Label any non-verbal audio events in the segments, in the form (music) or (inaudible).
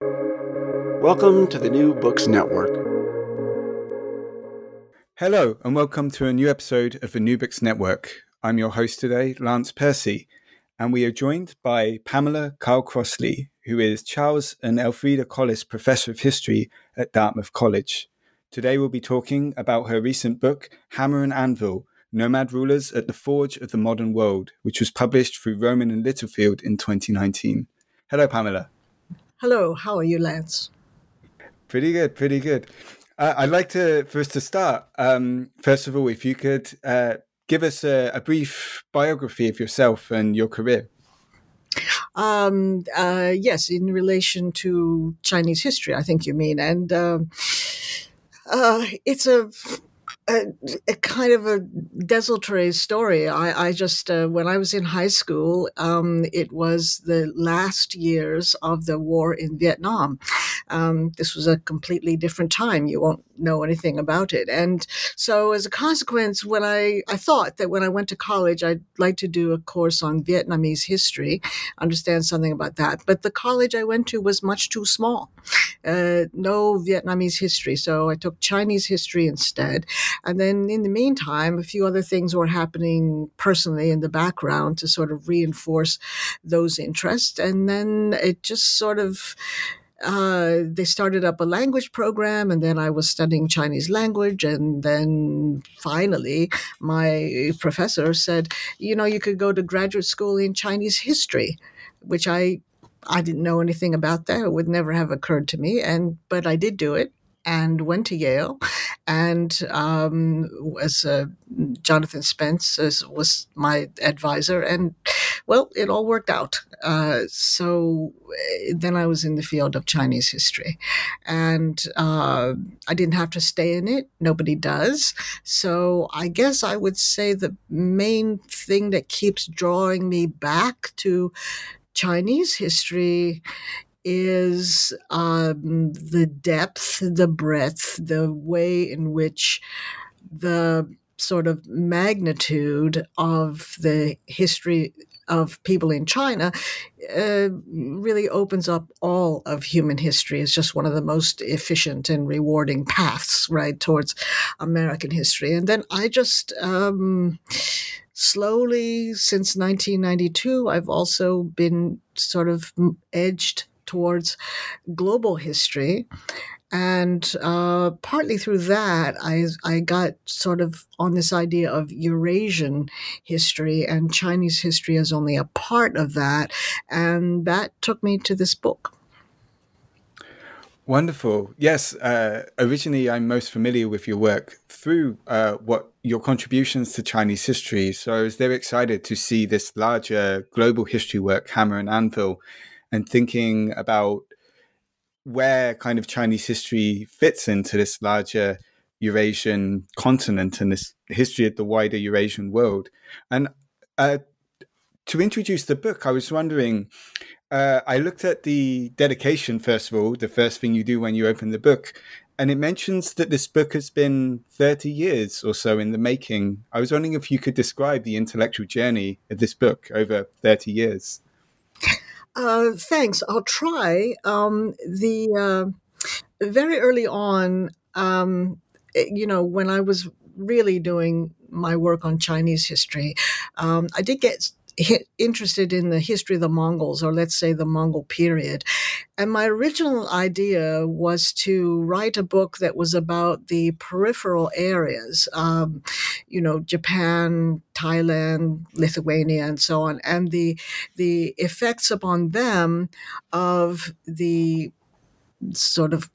Welcome to the New Books Network. Hello, and welcome to a new episode of the New Books Network. I'm your host today, Lance Pursey, and we are joined by Pamela Kyle Crossley, who is Charles and Elfrida Collis Professor of History at Dartmouth College. Today we'll be talking about her recent book, Hammer and Anvil Nomad Rulers at the Forge of the Modern World, which was published through Rowman and Littlefield in 2019. Hello, Pamela. Hello, how are you, Lance? Pretty good, pretty good. Uh, I'd like to, for us to start, um, first of all, if you could uh, give us a, a, brief biography of yourself and your career. Um, uh, yes, in relation to Chinese history, I think you mean. And um, uh, it's a a, a, kind of a desultory story. I, I just, uh, when I was in high school, um, it was the last years of the war in Vietnam. Um, this was a completely different time. You won't know anything about it. And so, as a consequence, when I, I thought that when I went to college, I'd like to do a course on Vietnamese history, understand something about that. But the college I went to was much too small. Uh, no Vietnamese history. So I took Chinese history instead. And then in the meantime, a few other things were happening personally in the background to sort of reinforce those interests. And then it just sort of uh, they started up a language program, and then I was studying Chinese language. And then finally, my professor said, You know, you could go to graduate school in Chinese history, which I I didn't know anything about that. It would never have occurred to me. And but I did do it and went to Yale, and um, as uh, Jonathan Spence was my advisor, and well, it all worked out. Uh, so eh, then I was in the field of Chinese history, and uh, I didn't have to stay in it. Nobody does. So I guess I would say the main thing that keeps drawing me back to Chinese history is um, the depth, the breadth, the way in which the sort of magnitude of the history of people in China uh, really opens up all of human history. It's just one of the most efficient and rewarding paths, right, towards American history. And then I just. Um, slowly since 1992 i've also been sort of edged towards global history. And uh, partly through that, I, I got sort of on this idea of Eurasian history, and Chinese history as only a part of that. And that took me to this book. Wonderful. Yes. Uh, originally, I'm most familiar with your work through uh, what your contributions to Chinese history. So I was very excited to see this larger global history work, Hammer and Anvil, and thinking about where kind of Chinese history fits into this larger Eurasian continent and this history of the wider Eurasian world. And uh, to introduce the book, I was wondering. Uh, I looked at the dedication, first of all, the first thing you do when you open the book, and it mentions that this book has been 30 years or so in the making. I was wondering if you could describe the intellectual journey of this book over 30 years. Uh, thanks. I'll try. Um, the uh, very early on, um, you know, when I was really doing my work on Chinese history, um, I did get interested in the history of the Mongols, or let's say the Mongol period. And my original idea was to write a book that was about the peripheral areas, um, you know, Japan, Thailand, Lithuania, and so on, and the the effects upon them of the sort of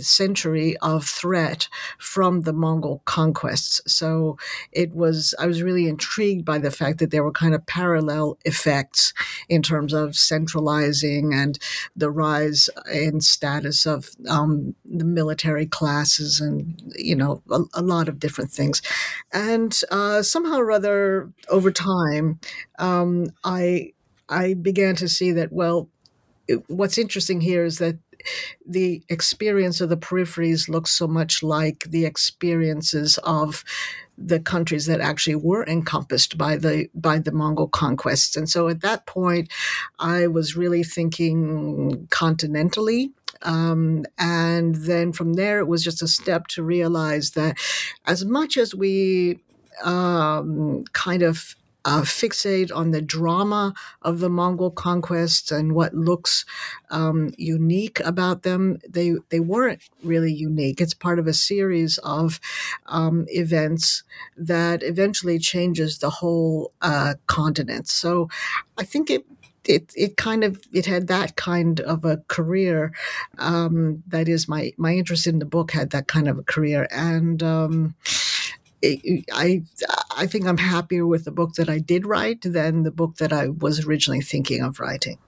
century of threat from the Mongol conquests. So it was, I was really intrigued by the fact that there were kind of parallel effects in terms of centralizing and the rise in status of um, the military classes and, you know, a, a lot of different things. And uh, somehow or other, over time, um, I, I began to see that, well, what's interesting here is that the experience of the peripheries looks so much like the experiences of the countries that actually were encompassed by the by the Mongol conquests. And so at that point, I was really thinking continentally. Um, and then from there, it was just a step to realize that as much as we um, kind of uh, fixate on the drama of the Mongol conquests and what looks um, unique about them. They they weren't really unique. It's part of a series of um, events that eventually changes the whole uh, continent. So I think it it it kind of it had that kind of a career. Um, that is my my interest in the book had that kind of a career, and um, I I think I'm happier with the book that I did write than the book that I was originally thinking of writing.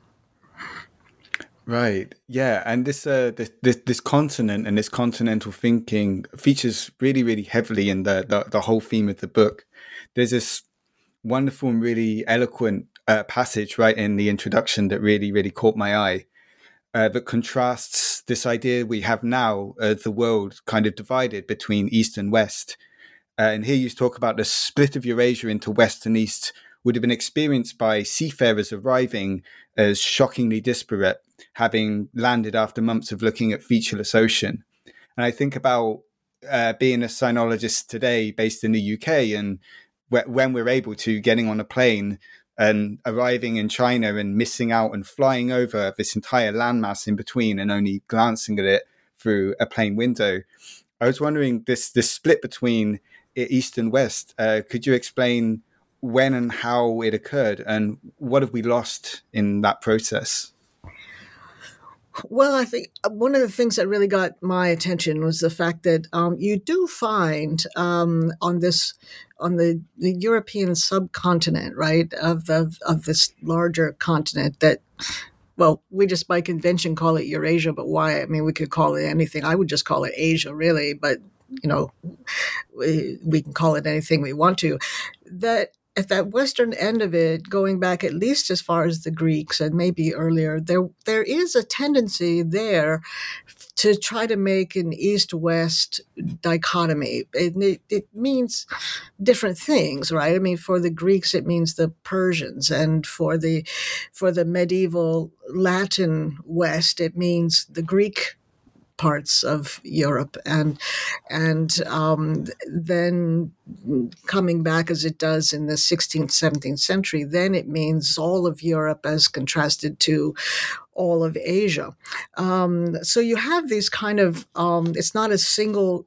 Right. Yeah, and this uh this, this this continent and this continental thinking features really really heavily in the the, the whole theme of the book. There's this wonderful and really eloquent uh, passage right in the introduction that really really caught my eye. Uh, that contrasts this idea we have now of the world kind of divided between east and west uh, and here you talk about the split of Eurasia into west and east would have been experienced by seafarers arriving as shockingly disparate, having landed after months of looking at featureless ocean. And I think about uh, being a sinologist today based in the UK and wh- when we're able to getting on a plane and arriving in China and missing out and flying over this entire landmass in between and only glancing at it through a plane window. I was wondering this this split between East and West. Uh, could you explain when and how it occurred, and what have we lost in that process? Well, I think uh, one of the things that really got my attention was the fact that um, you do find um, on this on the, the European subcontinent, right, of the of this larger continent that well, we just by convention call it Eurasia, but why? I mean, we could call it anything. I would just call it Asia, really. But you know, we, we can call it anything we want to, that at that western end of it, going back at least as far as the Greeks and maybe earlier, there there is a tendency there to try to make an east-west dichotomy. It, it, it, means different things, right? I mean, for the Greeks, it means the Persians, and for the for the medieval Latin West, it means the Greek parts of Europe, and and um, then coming back as it does in the 16th, 17th century, then it means all of Europe as contrasted to all of Asia. Um, so you have these kind of um, it's not a single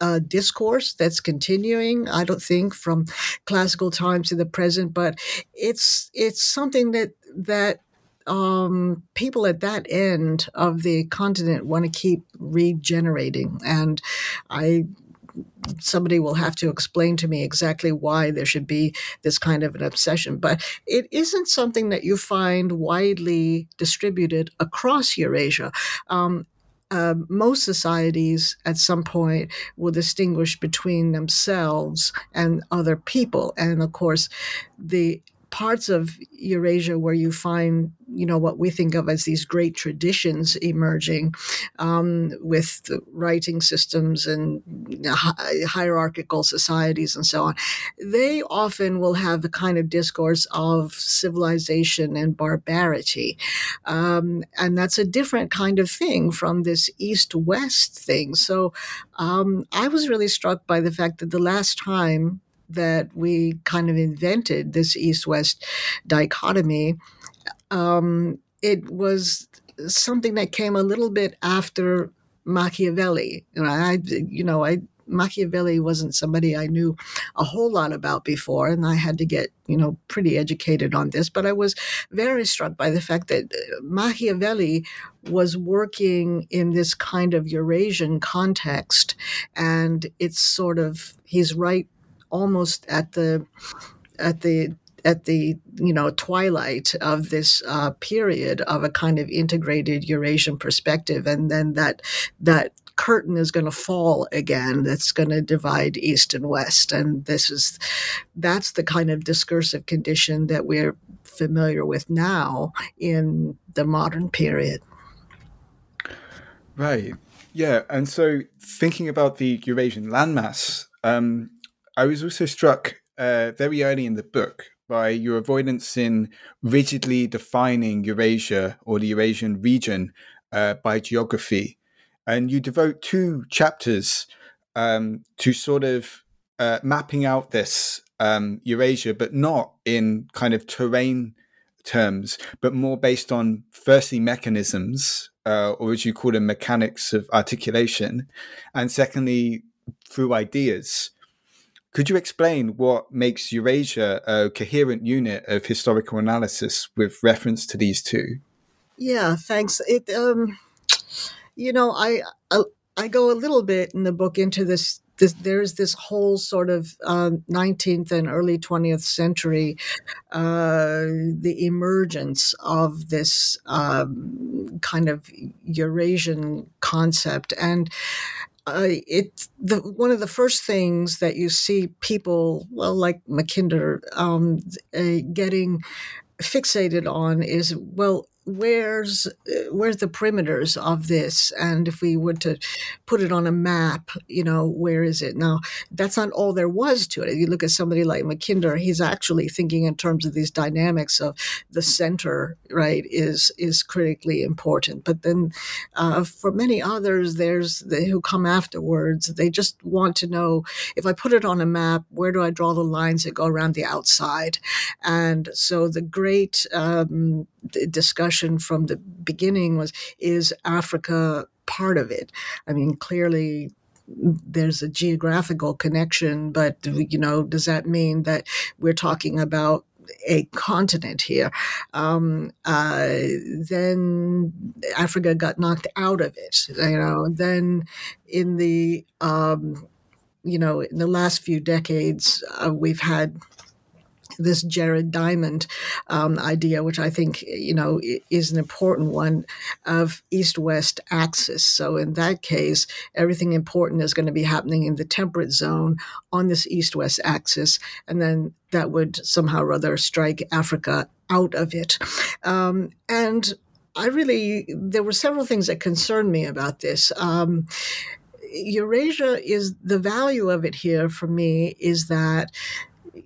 uh, discourse that's continuing. I don't think from classical times to the present, but it's it's something that that um, people at that end of the continent want to keep regenerating. And I somebody will have to explain to me exactly why there should be this kind of an obsession. But it isn't something that you find widely distributed across Eurasia. Um, uh, most societies at some point will distinguish between themselves and other people. And of course, the parts of Eurasia where you find, you know, what we think of as these great traditions emerging um, with writing systems and hierarchical societies and so on, they often will have the kind of discourse of civilization and barbarity. Um, and that's a different kind of thing from this east west thing. So um, I was really struck by the fact that the last time that we kind of invented this east west dichotomy, um, it was something that came a little bit after Machiavelli. You know, I, you know, I Machiavelli wasn't somebody I knew a whole lot about before, and I had to get you know pretty educated on this. But I was very struck by the fact that uh, Machiavelli was working in this kind of Eurasian context, and it's sort of he's right almost at the at the at the you know twilight of this uh, period of a kind of integrated Eurasian perspective, and then that that curtain is going to fall again that's going to divide east and west. And this is that's the kind of discursive condition that we're familiar with now in the modern period. Right. Yeah. And so thinking about the eurasian landmass um, i was also struck uh, very early in the book by your avoidance in rigidly defining Eurasia or the Eurasian region uh, by geography. And you devote two chapters um, to sort of uh, mapping out this um, Eurasia, but not in kind of terrain terms, but more based on firstly mechanisms, uh, or as you call them, mechanics of articulation, and secondly, through ideas. Could you explain what makes Eurasia a coherent unit of historical analysis with reference to these two? Yeah, thanks. It, um, you know, I, I, I go a little bit in the book into this. This, there's this whole sort of uh, 19th and early 20th century, uh, the emergence of this um, kind of Eurasian concept, and uh, the one of the first things that you see people, well, like Mackinder, um, uh, getting fixated on is well where's where's the perimeters of this? And if we were to put it on a map you know where is it? Now that's not all there was to it. If you look at somebody like mackinder he's actually thinking in terms of these dynamics of the center right is is critically important. But then uh, for many others there's the, who come afterwards. They just want to know if i put it on a map where do i draw the lines that go around the outside? And so the great um, discussion from the beginning was is Africa part of it? I mean, clearly there's a geographical connection, but you know, does that mean that we're talking about a continent here. Um, uh, then Africa got knocked out of it. You know, then in the um, you know in the last few decades, uh, we've had this Jared Diamond um, idea, which I think you know is an important one of east-west axis. So in that case, everything important is going to be happening in the temperate zone on this east-west axis, and then that would somehow or other strike Africa out of it. Um, and I really there were several things that concerned me about this. Um, Eurasia is the value of it here for me is that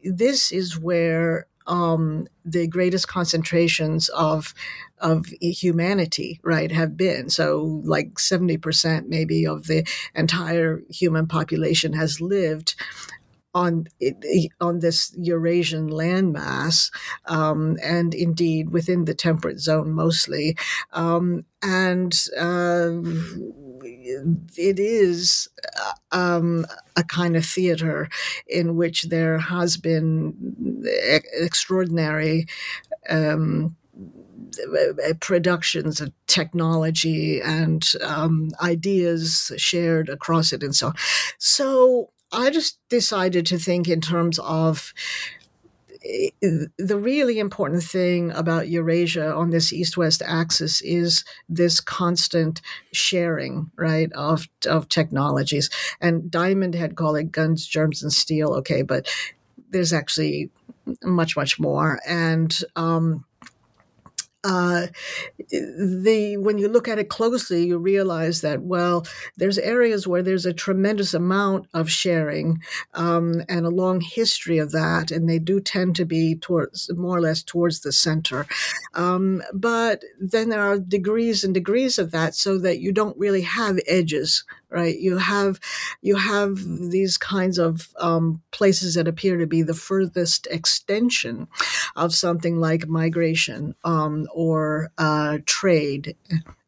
this is where um, the greatest concentrations of of humanity, right, have been. So, like seventy percent, maybe, of the entire human population has lived on on this Eurasian landmass, um, and indeed within the temperate zone mostly, um, and. Uh, it is uh, um, a kind of theater in which there has been extraordinary um, productions of technology and um, ideas shared across it and so on. So I just decided to think in terms of the really important thing about Eurasia on this east-west axis is this constant sharing, right, of of technologies. And Diamond had called it guns, germs, and steel. Okay, but there's actually much, much more. And um, uh, the when you look at it closely, you realize that well, there's areas where there's a tremendous amount of sharing um, and a long history of that, and they do tend to be towards more or less towards the center. Um, but then there are degrees and degrees of that, so that you don't really have edges right you have you have these kinds of um, places that appear to be the furthest extension of something like migration um, or uh, trade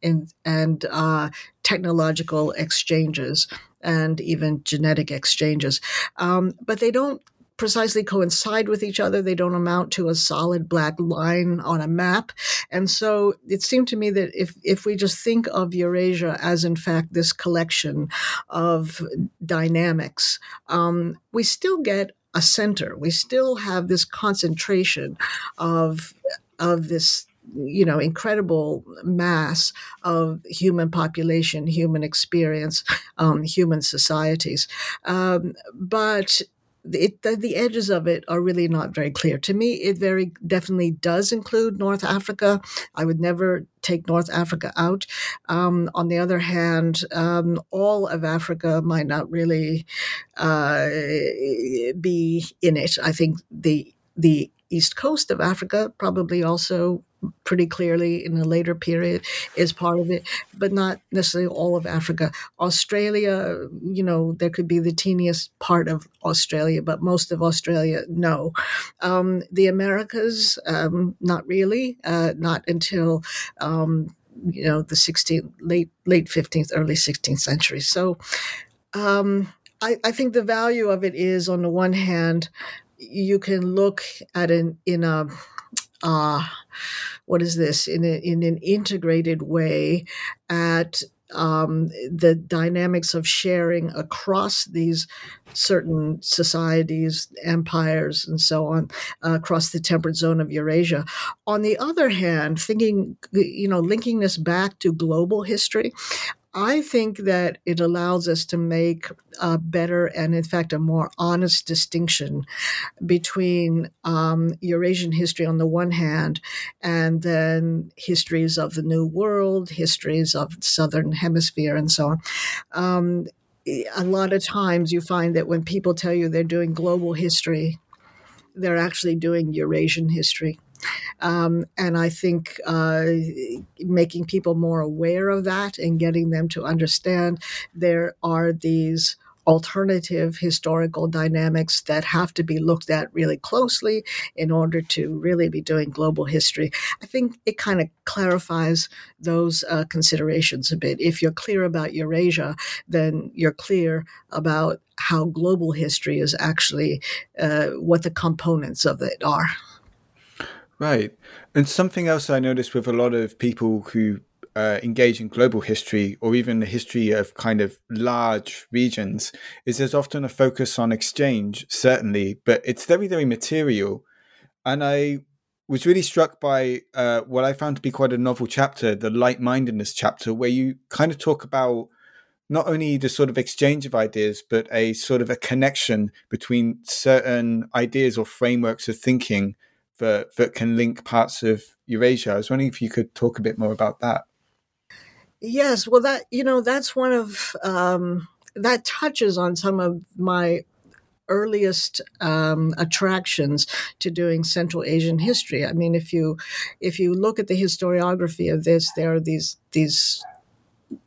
and, and uh, technological exchanges and even genetic exchanges. Um, but they don't precisely coincide with each other. They don't amount to a solid black line on a map. And so it seemed to me that if, if we just think of Eurasia as, in fact, this collection of dynamics, um, we still get a center. We still have this concentration of, of this you know incredible mass of human population human experience um, human societies um, but it, the, the, edges of it are really not very clear. To me, it very definitely does include North Africa. I would never take North Africa out. Um, on the other hand, um, all of Africa might not really uh, be in it. I think the the east coast of Africa probably also pretty clearly in a later period is part of it, but not necessarily all of Africa. Australia, you know, there could be the teeniest part of Australia, but most of Australia, no. Um, the Americas, um, not really, uh, not until. Um, you know the 16th late late 15th early 16th century so um, I, I think the value of it is on the one hand you can look at an in a uh, what is this in a, in an integrated way at um, the dynamics of sharing across these certain societies, empires, and so on, uh, across the temperate zone of Eurasia. On the other hand, thinking, you know, linking this back to global history, I think that it allows us to make a better and, in fact, a more honest distinction between um, Eurasian history on the one hand and then histories of the New World, histories of the Southern Hemisphere, and so on. Um, a lot of times you find that when people tell you they're doing global history, they're actually doing Eurasian history. Um, and I think uh, making people more aware of that and getting them to understand there are these alternative historical dynamics that have to be looked at really closely in order to really be doing global history. I think it kind of clarifies those uh, considerations a bit. If you're clear about Eurasia, then you're clear about how global history is actually uh, what the components of it are. Right. And something else I noticed with a lot of people who uh, engage in global history or even the history of kind of large regions is there's often a focus on exchange, certainly, but it's very, very material. And I was really struck by uh, what I found to be quite a novel chapter, the light mindedness chapter, where you kind of talk about not only the sort of exchange of ideas, but a sort of a connection between certain ideas or frameworks of thinking that that can link parts of Eurasia. I was wondering if you could talk a bit more about that. Yes, well, that you know that's one of um, that touches on some of my earliest um, attractions to doing Central Asian history. I mean, if you if you look at the historiography of this, there are these these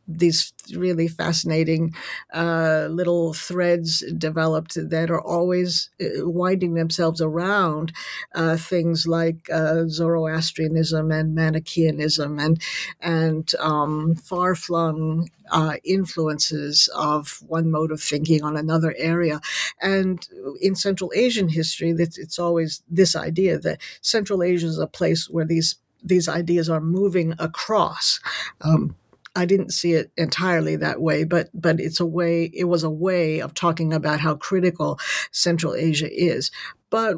these really fascinating uh, little threads developed that are always uh, winding themselves around uh, things like uh, Zoroastrianism and Manichaeanism and and um, far flung uh, influences of one mode of thinking on another area. And in Central Asian history, it's always this idea that Central Asia is a place where these these ideas are moving across. Um, I didn't see it entirely that way, but but it's a way. It was a way of talking about how critical Central Asia is. But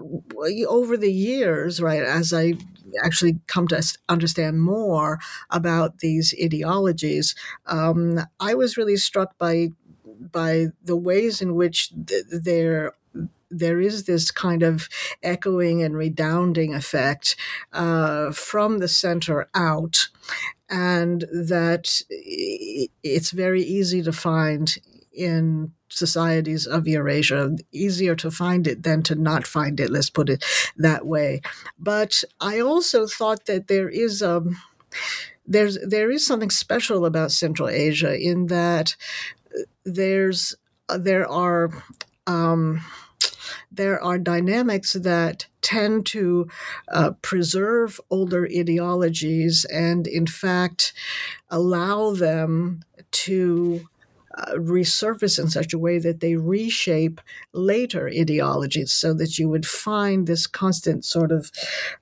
over the years, right, as I actually come to understand more about these ideologies, um, I was really struck by by the ways in which th- they're there is this kind of echoing and redounding effect uh, from the center out, and that it's very easy to find in societies of Eurasia. Easier to find it than to not find it, let's put it that way. But I also thought that there is a um, there's there is something special about Central Asia in that there's there are um, there are dynamics that tend to uh, preserve older ideologies and, in fact, allow them to uh, resurface in such a way that they reshape later ideologies so that you would find this constant sort of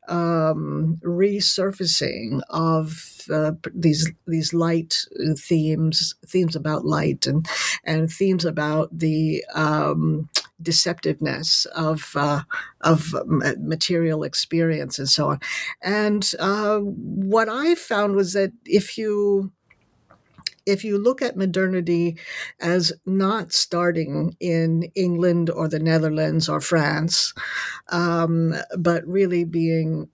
um, resurfacing of uh, these these light themes, themes about light, and and themes about the um, deceptiveness of uh, of material experience and so on. And uh, what I found was that if you if you look at modernity as not starting in England or the Netherlands or France, um, but really being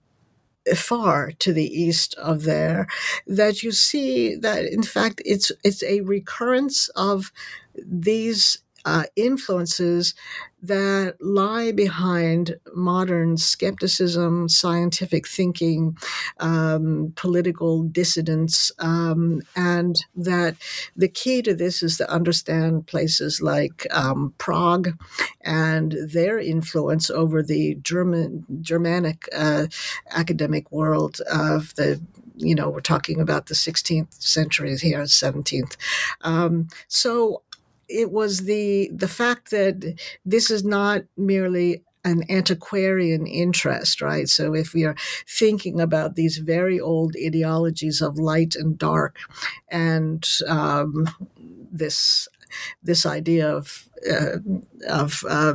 far to the east of there, that you see that in fact it's it's a recurrence of these uh, influences that lie behind modern skepticism, scientific thinking, um, political dissidence, um, and that the key to this is to understand places like um, Prague and their influence over the German Germanic uh, academic world of the you know, we're talking about the 16th century here, 17th. Um, so it was the the fact that this is not merely an antiquarian interest, right? So if we are thinking about these very old ideologies of light and dark, and um, this this idea of uh, of uh,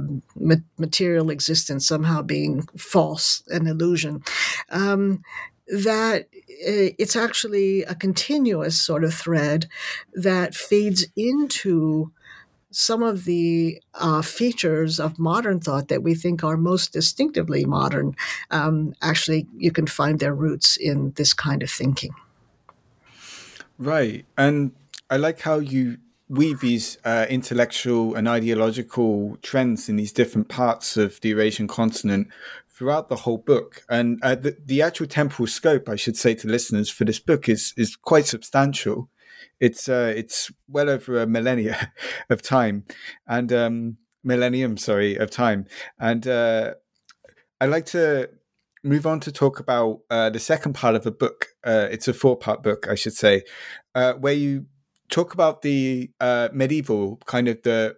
material existence somehow being false, an illusion, um, that it's actually a continuous sort of thread that feeds into some of the uh, features of modern thought that we think are most distinctively modern, um, actually, you can find their roots in this kind of thinking. Right. And I like how you weave these uh, intellectual and ideological trends in these different parts of the Eurasian continent throughout the whole book. And uh, the, the actual temporal scope, I should say to listeners, for this book is, is quite substantial it's uh, it's well over a millennia (laughs) of time, and um, millennium, sorry, of time. And uh, I'd like to move on to talk about uh, the second part of the book. Uh, it's a four-part book, I should say, uh, where you talk about the uh, medieval kind of the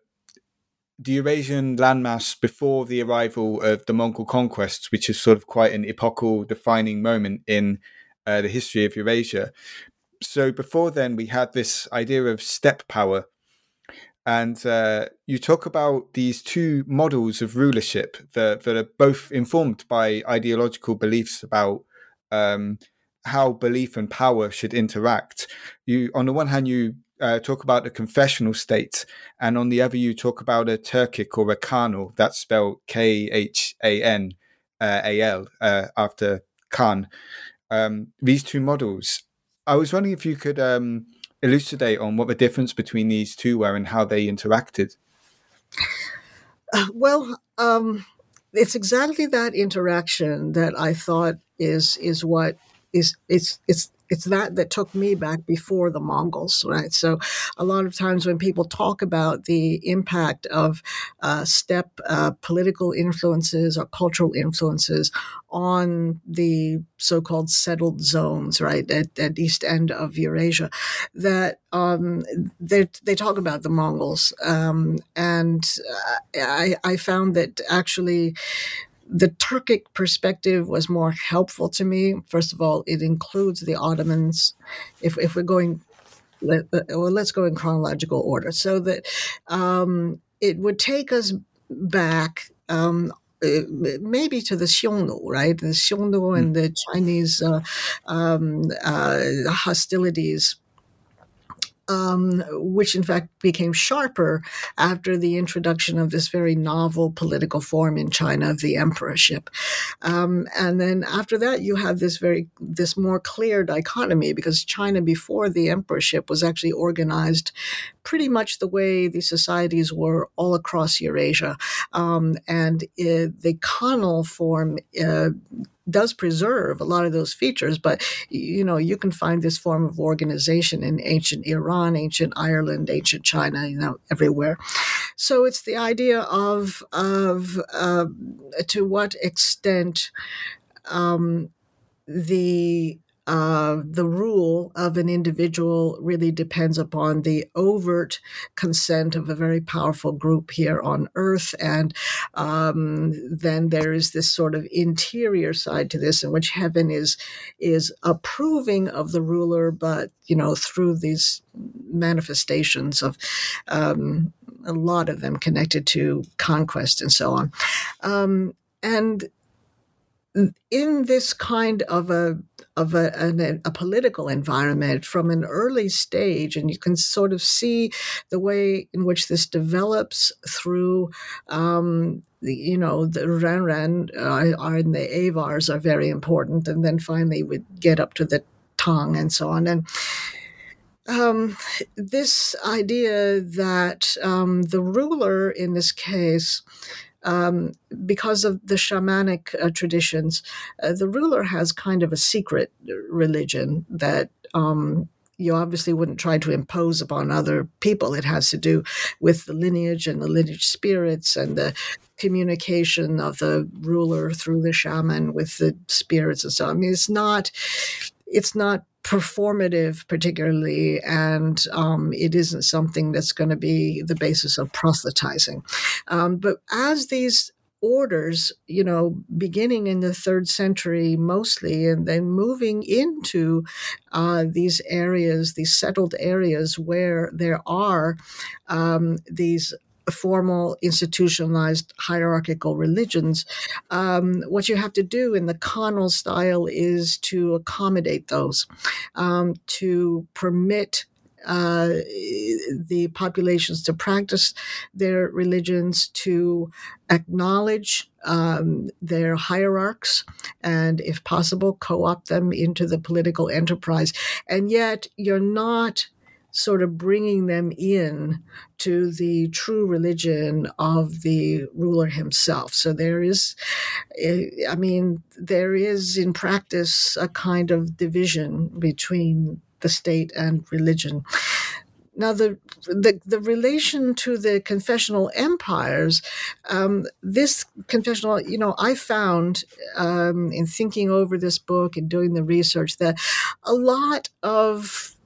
the Eurasian landmass before the arrival of the Mongol conquests, which is sort of quite an epochal defining moment in uh, the history of Eurasia so before then, we had this idea of steppe power. And uh, you talk about these two models of rulership that, that are both informed by ideological beliefs about um, how belief and power should interact. You, on the one hand, you uh, talk about the confessional state, and on the other, you talk about a Turkic or a Khanal. That's spelled K H A N A L uh, A L uh, after Khan. Um, these two models I was wondering if you could um, elucidate on what the difference between these two were and how they interacted. Well, um, it's exactly that interaction that I thought is is what is it's it's it's that that took me back before the Mongols, right? So, a lot of times when people talk about the impact of uh, steppe uh, political influences or cultural influences on the so-called settled zones, right, at, at east end of Eurasia, that um, they they talk about the Mongols, um, and uh, I, I found that actually the Turkic perspective was more helpful to me. First of all, it includes the Ottomans. If, if we're going, let, well, let's go in chronological order. So that um, it would take us back um, uh, maybe to the Xiongnu, right? The Xiongnu and hmm. the Chinese uh, um, uh, hostilities um, which in fact became sharper after the introduction of this very novel political form in China of the emperorship. Um, and then after that, you have this very this more clear dichotomy because China before the emperorship was actually organized pretty much the way the societies were all across Eurasia, um, and uh, the Khanal form. Uh, does preserve a lot of those features, but you know you can find this form of organization in ancient Iran, ancient Ireland, ancient China, you know everywhere. So it's the idea of of uh, to what extent um, the uh, the rule of an individual really depends upon the overt consent of a very powerful group here on earth. And um, then there is this sort of interior side to this in which heaven is, is approving of the ruler, but, you know, through these manifestations of um, a lot of them connected to conquest and so on. Um, and in this kind of a of a, a, a, political environment from an early stage, and you can sort of see the way in which this develops through. Um, the, you know, the Renren uh, and the Avars are very important, and then finally we get up to the Tang and so on. And um, this idea that um, the ruler in this case um, because of the shamanic uh, traditions, uh, the ruler has kind of a secret religion that um, you obviously wouldn't try to impose upon other people. It has to do with the lineage and the lineage spirits and the communication of the ruler through the shaman with the spirits and so on. I mean, it's not it's not performative particularly and um, it isn't something that's going to be the basis of proselytizing. Um, but as these orders, you know, beginning in the third century mostly, and then moving into uh, these areas, these settled areas where there are um, these formal institutionalized hierarchical religions, um, what you have to do in the Khanal style is to accommodate those, um, to permit uh, the populations to practice their religions, to acknowledge um, their hierarchs, and if possible, co opt them into the political enterprise. And yet, you're not sort of bringing them in to the true religion of the ruler himself. So there is, eh, I mean, there is in practice a kind of division between the state and religion. Now, the, the, the relation to the confessional empires, um, this confessional, you know, I found um, in thinking over this book and doing the research that a lot of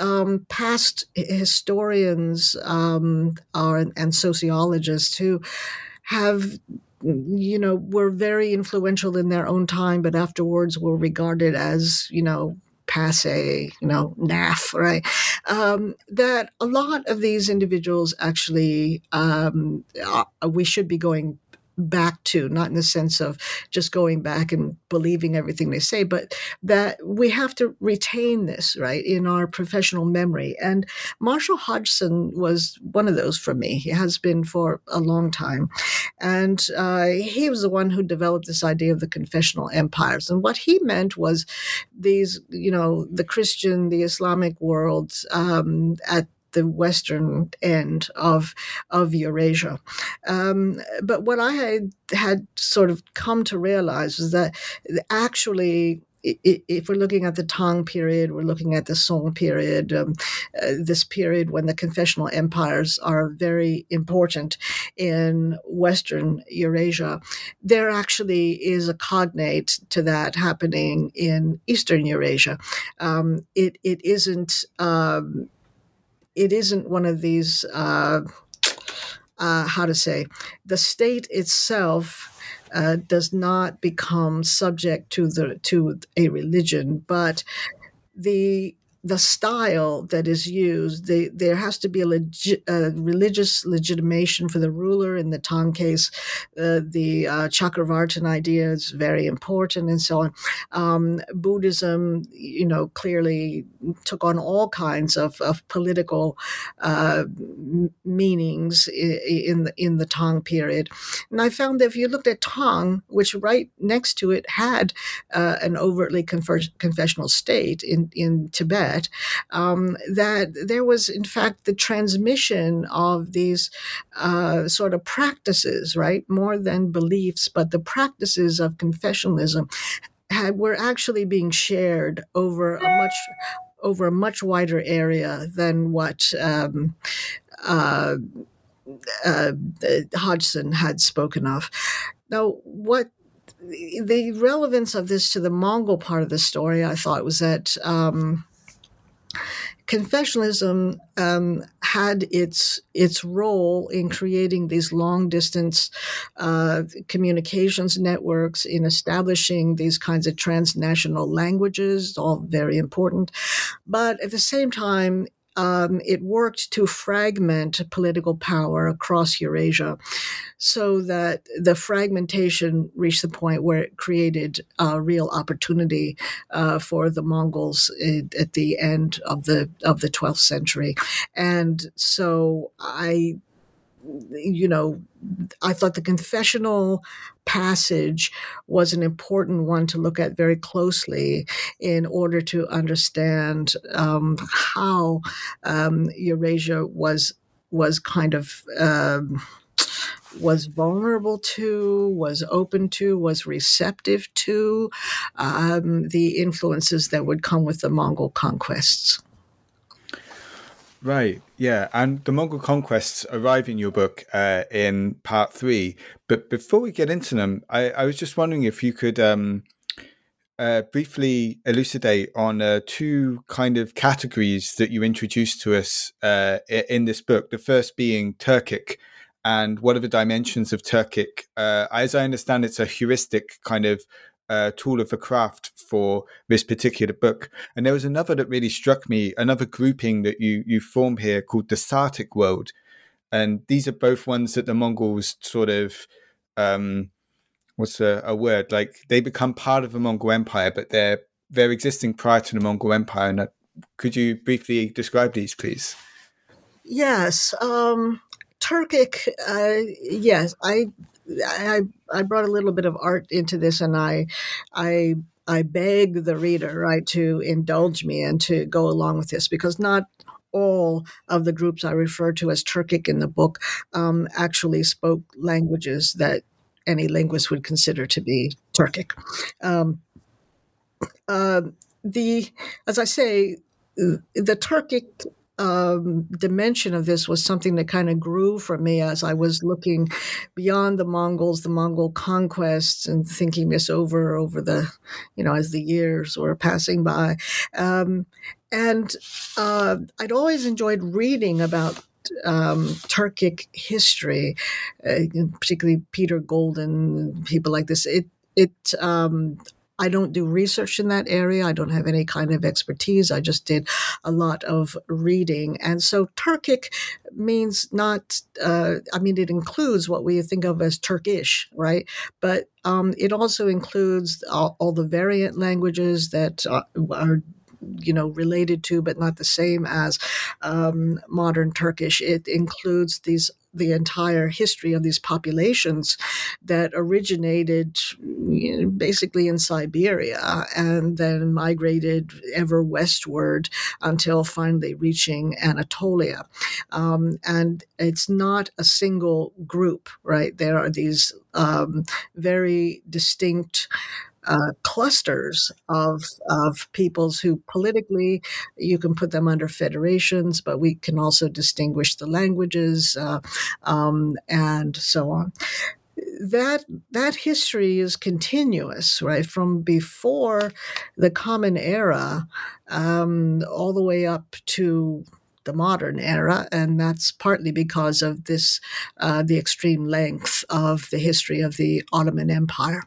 um, past historians um, are, and sociologists who have you know were very influential in their own time but afterwards were regarded as you know passe, you know, naff, right? Um, that a lot of these individuals actually, um, we should be going back to, not in the sense of just going back and believing everything they say, but that we have to retain this, right, in our professional memory. And Marshall Hodgson was one of those for me. He has been for a long time. And uh, he was the one who developed this idea of the confessional empires. And what he meant was these, you know, the Christian, the Islamic worlds um, at the western end of of Eurasia. Um, but what I had had sort of come to realize is that actually if we're looking at the Tang period, we're looking at the Song period, um, uh, this period when the confessional empires are very important in Western Eurasia, there actually is a cognate to that happening in Eastern Eurasia. Um, it, it isn't. Um, it isn't one of these uh, uh, how to say the state itself uh, does not become subject to the to a religion, but the the style that is used, the, there has to be a, legi- a, religious legitimation for the ruler. In the Tang case, uh, the uh, Chakravartin idea is very important, and so on. Um, Buddhism, you know, clearly took on all kinds of, of political uh, meanings in the in the Tang period, and I found that if you looked at Tang, which right next to it had uh, an overtly confer- confessional state in in Tibet um, that there was, in fact, the transmission of these uh, sort of practices, right? More than beliefs, but the practices of confessionalism had, were actually being shared over a much over a much wider area than what um, uh, uh, Hodgson had spoken of. Now, what the relevance of this to the Mongol part of the story, I thought, was that um, confessionalism um, had its its role in creating these long distance uh, communications networks, in establishing these kinds of transnational languages, all very important. But at the same time, um, it worked to fragment political power across Eurasia so that the fragmentation reached the point where it created a real opportunity uh, for the Mongols at the end of the of the 12th century. And so I you know, I thought the confessional passage was an important one to look at very closely in order to understand um, how um, Eurasia was was kind of. Um, was vulnerable to, was open to, was receptive to um, the influences that would come with the Mongol conquests. Right. Yeah. And the Mongol conquests arrive in your book uh, in part three. But before we get into them, I, I was just wondering if you could um, uh, briefly elucidate on uh, two kind of categories that you introduced to us uh, in this book. The first being Turkic. And what are the dimensions of Turkic? Uh, as I understand, it's a heuristic kind of uh, tool of the craft for this particular book. And there was another that really struck me, another grouping that you you form here called the Sartic world. And these are both ones that the Mongols sort of um, what's a, a word like they become part of the Mongol Empire, but they're they're existing prior to the Mongol Empire. And could you briefly describe these, please? Yes. Um, Turkic, uh, yes, I I, I brought a little bit of art into this, and I, I, I beg the reader right to indulge me and to go along with this because not all of the groups I refer to as Turkic in the book um, actually spoke languages that any linguist would consider to be Turkic. Um, uh, the, as I say, the Turkic um, dimension of this was something that kind of grew for me as I was looking beyond the Mongols, the Mongol conquests, and thinking this over over the, you know, as the years were passing by. Um, and uh, I'd always enjoyed reading about um, Turkic history, uh, particularly Peter Golden, people like this. It it um, I don't do research in that area. I don't have any kind of expertise. I just did a lot of reading. And so Turkic means not, uh, I mean, it includes what we think of as Turkish, right? But um, it also includes all, all, the variant languages that are, are you know related to but not the same as um, modern turkish it includes these the entire history of these populations that originated you know, basically in Siberia and then migrated ever westward until finally reaching Anatolia. Um, and it's not a single group, right? There are these um, very distinct uh, clusters of of peoples who politically you can put them under federations, but we can also distinguish the languages uh, um, and so on. That that history is continuous, right, from before the Common Era um, all the way up to the modern era, and that's partly because of this uh, the extreme length of the history of the Ottoman Empire.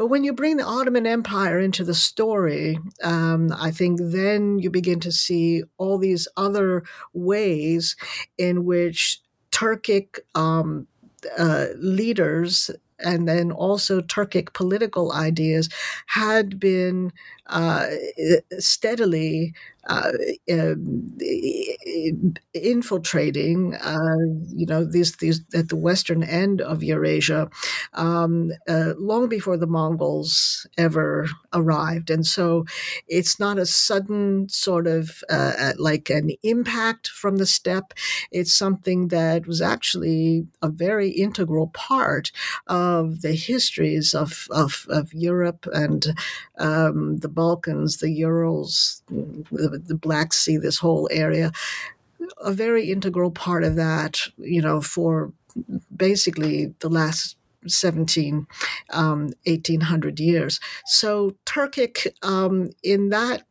But when you bring the Ottoman Empire into the story, um, I think then you begin to see all these other ways in which Turkic um, uh, leaders and then also Turkic political ideas had been uh, steadily uh, um, infiltrating, uh, you know, these these at the western end of Eurasia, um, uh, long before the Mongols ever arrived, and so it's not a sudden sort of uh, like an impact from the steppe. It's something that was actually a very integral part of the histories of of, of Europe and um, the Balkans, the Urals, the, the Black Sea, this whole area, a very integral part of that, you know, for basically the last 17, um, 1800 years. So Turkic, um, in that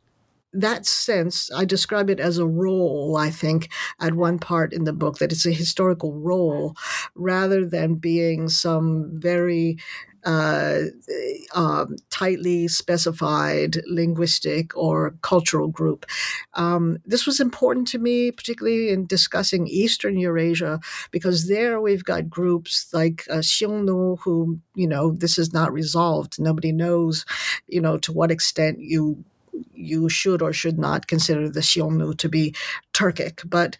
that sense, I describe it as a role, I think, at one part in the book, that it's a historical role rather than being some very uh, um, tightly specified linguistic or cultural group. Um, this was important to me, particularly in discussing Eastern Eurasia, because there we've got groups like uh, Xiongnu, who, you know, this is not resolved. Nobody knows, you know, to what extent you you should or should not consider the Xiongnu to be Turkic. But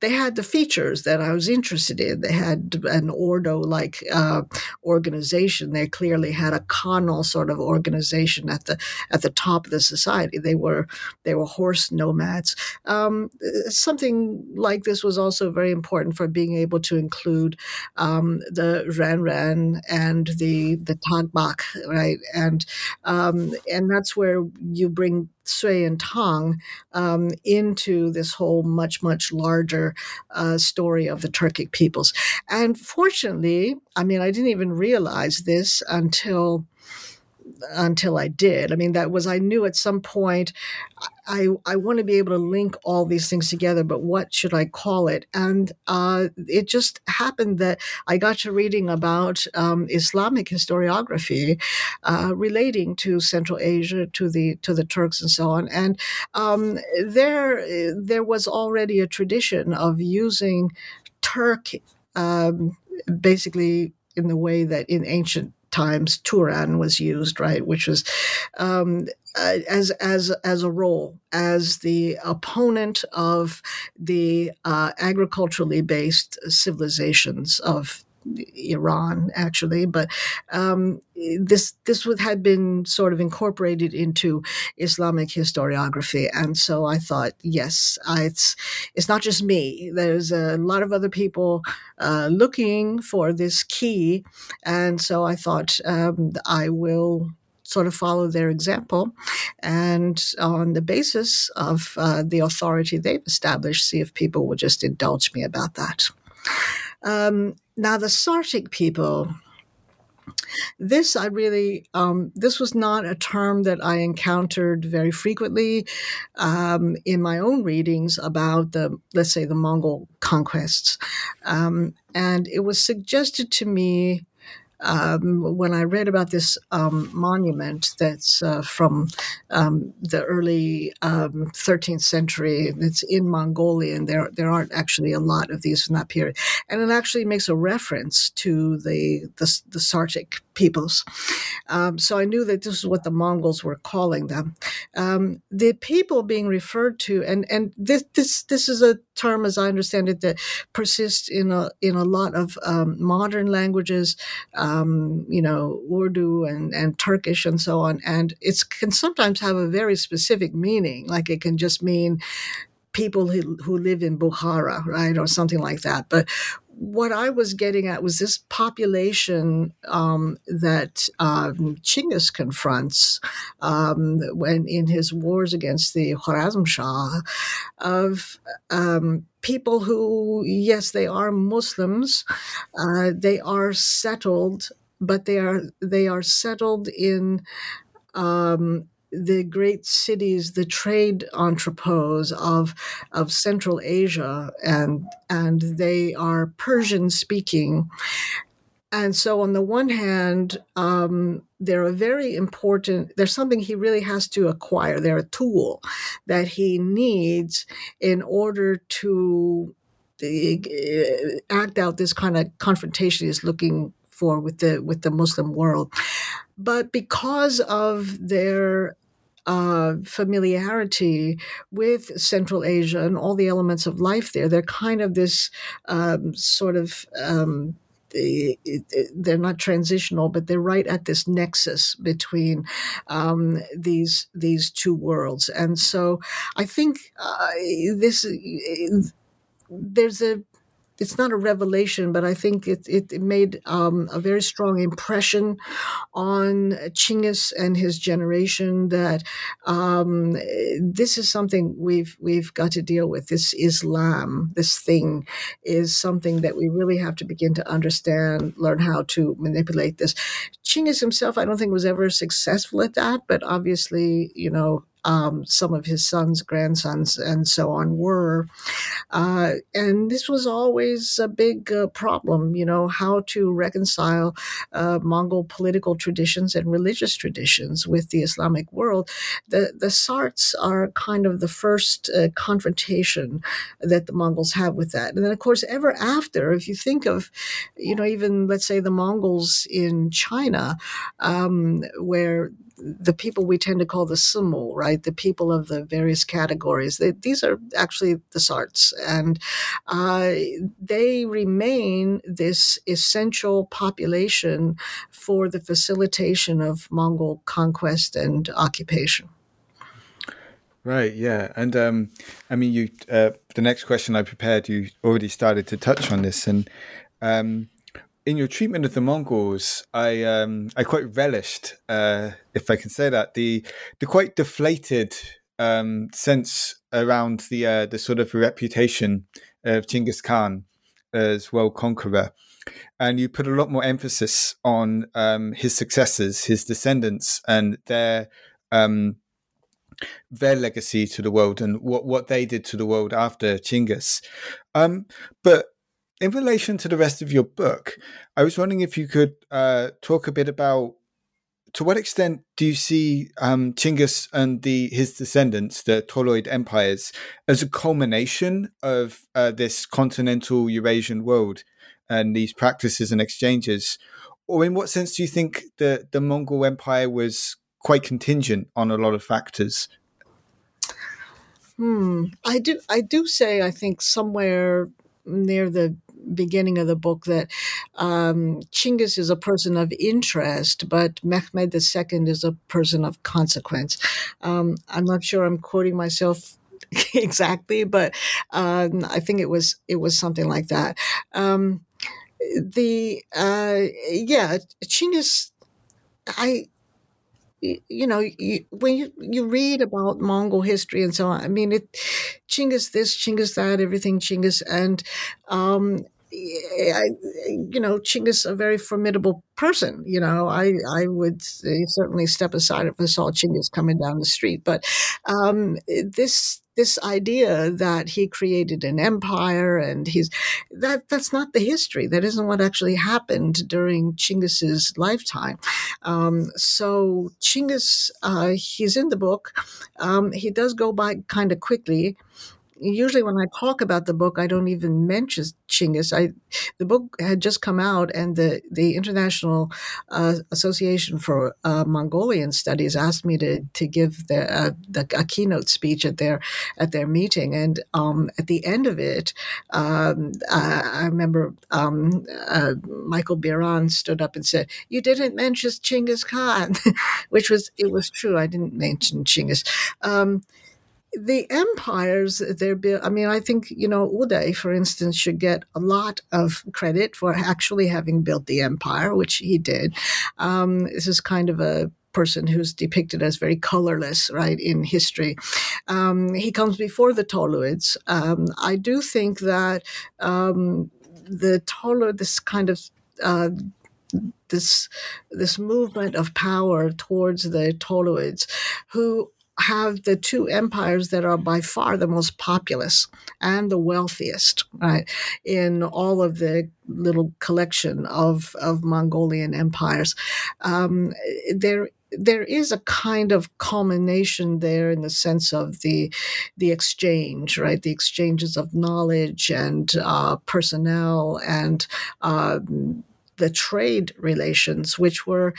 they had the features that I was interested in. They had an Ordo like uh, organization. They clearly had a Khanal sort of organization at the at the top of the society. They were they were horse nomads. Um, something like this was also very important for being able to include um, the Ranran and the the Tabgach, right? And um, and that's where you bring Sui and Tang um, into this whole much, much larger uh, story of the Turkic peoples. And fortunately, I mean, I didn't even realize this until until I did. I mean, that was I knew at some point I I want to be able to link all these things together, but what should I call it? And uh, it just happened that I got to reading about um, Islamic historiography uh, relating to Central Asia, to the to the Turks, and so on. And um, there there was already a tradition of using Turk. Um, basically in the way that in ancient times Turan was used, right, which was um, uh, as as as a role as the opponent of the uh, agriculturally based civilizations of Iran, actually, but um, this this would, had been sort of incorporated into Islamic historiography, and so I thought, yes, I, it's it's not just me. There's a lot of other people uh, looking for this key, and so I thought um, I will sort of follow their example and on the basis of uh, the authority they've established see if people will just indulge me about that um, now, the Sartic people, this I really, um, this was not a term that I encountered very frequently um, in my own readings about the, let's say, the Mongol conquests. Um, and it was suggested to me um, when I read about this um, monument that's uh, from um, the early 13th um, century, it's in Mongolia, and there there aren't actually a lot of these from that period, and it actually makes a reference to the the, the Sartic peoples. Um, so I knew that this is what the Mongols were calling them. Um, the people being referred to, and and this this this is a term, as I understand it, that persists in a in a lot of modern languages um, you know, Urdu and, and Turkish and so on. And it can sometimes have a very specific meaning, like it can just mean people who, who live in Bukhara, right, or something like that. But what I was getting at was this population um, that um, Chinggis confronts um, when in his wars against the Khwarezm Shah of um, people who, yes, they are Muslims, uh, they are settled, but they are they are settled in um, the great cities, the trade entrepôts of of Central Asia, and and they are Persian speaking. And so, on the one hand, um, they're a very important, there's something he really has to acquire. They're a tool that he needs in order to uh, act out this kind of confrontation he's looking for with the with the Muslim world. But because of their uh, familiarity with Central Asia and all the elements of life there. They're kind of this um, sort of um, they're not transitional, but they're right at this nexus between um, these these two worlds. And so, I think uh, this there's a it's not a revelation, but I think it it made um, a very strong impression on Chinggis and his generation that um, this is something we've we've got to deal with. This Islam, this thing, is something that we really have to begin to understand, learn how to manipulate this. Chinggis himself, I don't think was ever successful at that, but obviously, you know, um, some of his sons, grandsons, and so on were. Uh, and this was always a big uh, problem, you know, how to reconcile uh, Mongol political traditions and religious traditions with the Islamic world. The, the Sarts are kind of the first uh, confrontation that the Mongols have with that. And then, of course, ever after, if you think of, you know, even let's say the Mongols in China, um, where the people we tend to call the Semu, right? The people of the various categories. They, these are actually the Sarts, and uh, they remain this essential population for the facilitation of Mongol conquest and occupation. Right. Yeah. And um, I mean, you. Uh, the next question I prepared, you already started to touch on this, and um, in your treatment of the Mongols, I um, I quite relished, uh, if I can say that, the the quite deflated um, sense around the uh, the sort of reputation of Genghis Khan as world conqueror, and you put a lot more emphasis on um, his successors, his descendants, and their um, their legacy to the world and what what they did to the world after Genghis. Um, but in relation to the rest of your book, I was wondering if you could uh, talk a bit about to what extent do you see um, Chinggis and the his descendants, the Toluid empires, as a culmination of uh, this continental Eurasian world and these practices and exchanges, or in what sense do you think the the Mongol Empire was quite contingent on a lot of factors? Hmm. I do. I do say. I think somewhere near the beginning of the book that um, Chinggis is a person of interest, but Mehmed II is a person of consequence. Um, I'm not sure I'm quoting myself (laughs) exactly, but um, I think it was it was something like that. Um, the uh, yeah, Chinggis, I you know, you, when you, you read about Mongol history and so on, I mean, it, Chinggis this, Chinggis that, everything Chinggis, and um, I, you know, Chinggis a very formidable person. You know, I I would certainly step aside if I saw Chinggis coming down the street. But um, this this idea that he created an empire and he's that that's not the history. That isn't what actually happened during Chinggis's lifetime. Um, so Chinggis, uh, he's in the book. Um, he does go by kind of quickly usually when I talk about the book, I don't even mention Chinggis. I, the book had just come out, and the the International uh, Association for uh, Mongolian Studies asked me to to give the, uh, the a keynote speech at their at their meeting, and um, at the end of it, um, I, I, remember um, uh, Michal Biran stood up and said, "You didn't mention Chinggis Khan," (laughs) which was it was true. I didn't mention Chinggis. The empires they're built i mean i think you know Ögödei for instance should get a lot of credit for actually having built the empire which he did um, this is kind of a person who's depicted as very colorless, right, in history. Um, he comes before the Toluids. Um, I do think that um, the Tolu, this kind of uh, this this movement of power towards the Toluids, who have the two empires that are by far the most populous and the wealthiest, right, in all of the little collection of, of Mongolian empires. Um, there there is a kind of culmination there in the sense of the the exchange, right? The exchanges of knowledge and uh, personnel and uh, the trade relations, which were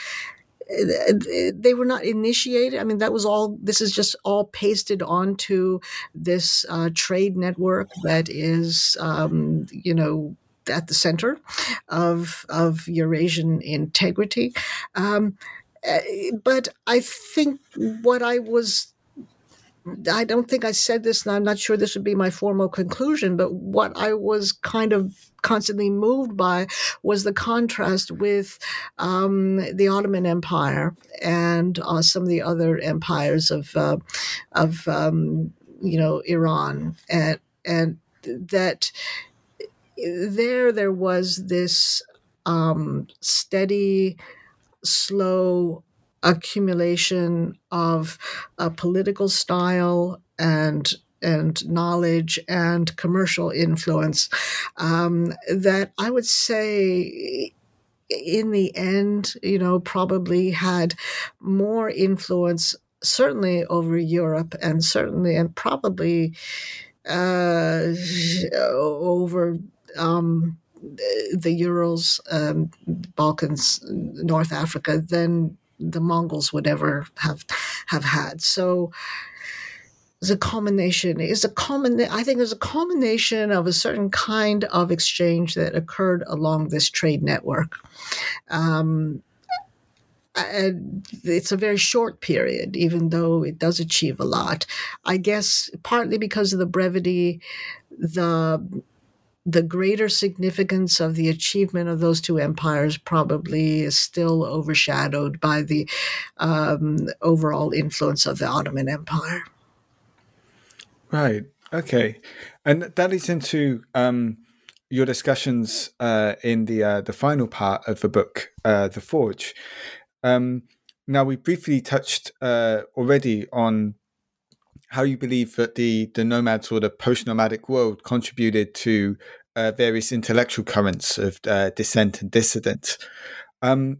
they were not initiated. I mean, that was all. This is just all pasted onto this uh, trade network that is, um, you know, at the center of of Eurasian integrity. Um, eh, but I think what I was I don't think I said this, and I'm not sure this would be my formal conclusion, but what I was kind of constantly moved by was the contrast with um, the Ottoman Empire and uh, some of the other empires of uh, of um, you know Iran. And and that there there was this um, steady, slow accumulation of a political style and and knowledge and commercial influence um, that I would say in the end, you know, probably had more influence, certainly over Europe and certainly and probably uh, over um, the Urals, um, Balkans, North Africa than the Mongols would ever have have had. So it's a combination. Is a common. I think there's a combination of a certain kind of exchange that occurred along this trade network. Um, and it's a very short period, even though it does achieve a lot. I guess partly because of the brevity, the the greater significance of the achievement of those two empires probably is still overshadowed by the um, overall influence of the Ottoman Empire. Right. Okay. And that leads into um, your discussions uh, in the uh, the final part of the book, uh, The Forge. Um, now, we briefly touched uh, already on how you believe that the the nomads or the post nomadic world contributed to uh, various intellectual currents of uh, dissent and dissident. Um,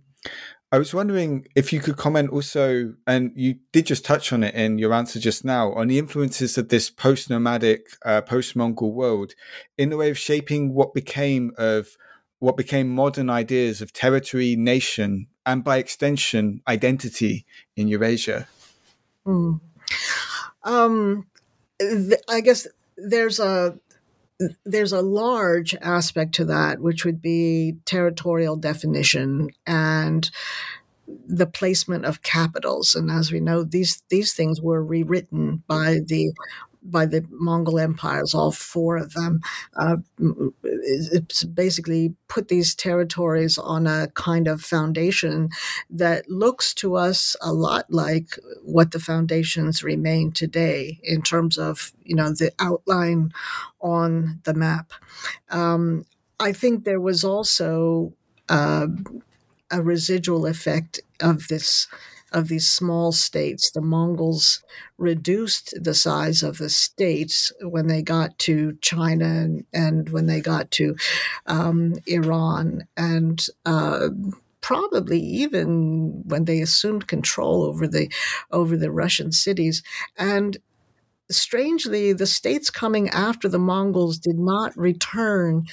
I was wondering if you could comment also, and you did just touch on it in your answer just now, on the influences of this post nomadic, uh, post Mongol world in the way of shaping what became of what became modern ideas of territory, nation, and by extension, identity in Eurasia. Mm. Um, th- I guess there's a there's a large aspect to that, which would be territorial definition and the placement of capitals. And as we know, these these things were rewritten by the by the Mongol empires, all four of them. Uh, it's basically put these territories on a kind of foundation that looks to us a lot like what the foundations remain today in terms of you know the outline on the map. Um, I think there was also uh, a residual effect of this of these small states. The Mongols reduced the size of the states when they got to China and, and when they got to um, Iran and. Uh, probably even when they assumed control over the over the Russian cities and strangely the states coming after the Mongols did not return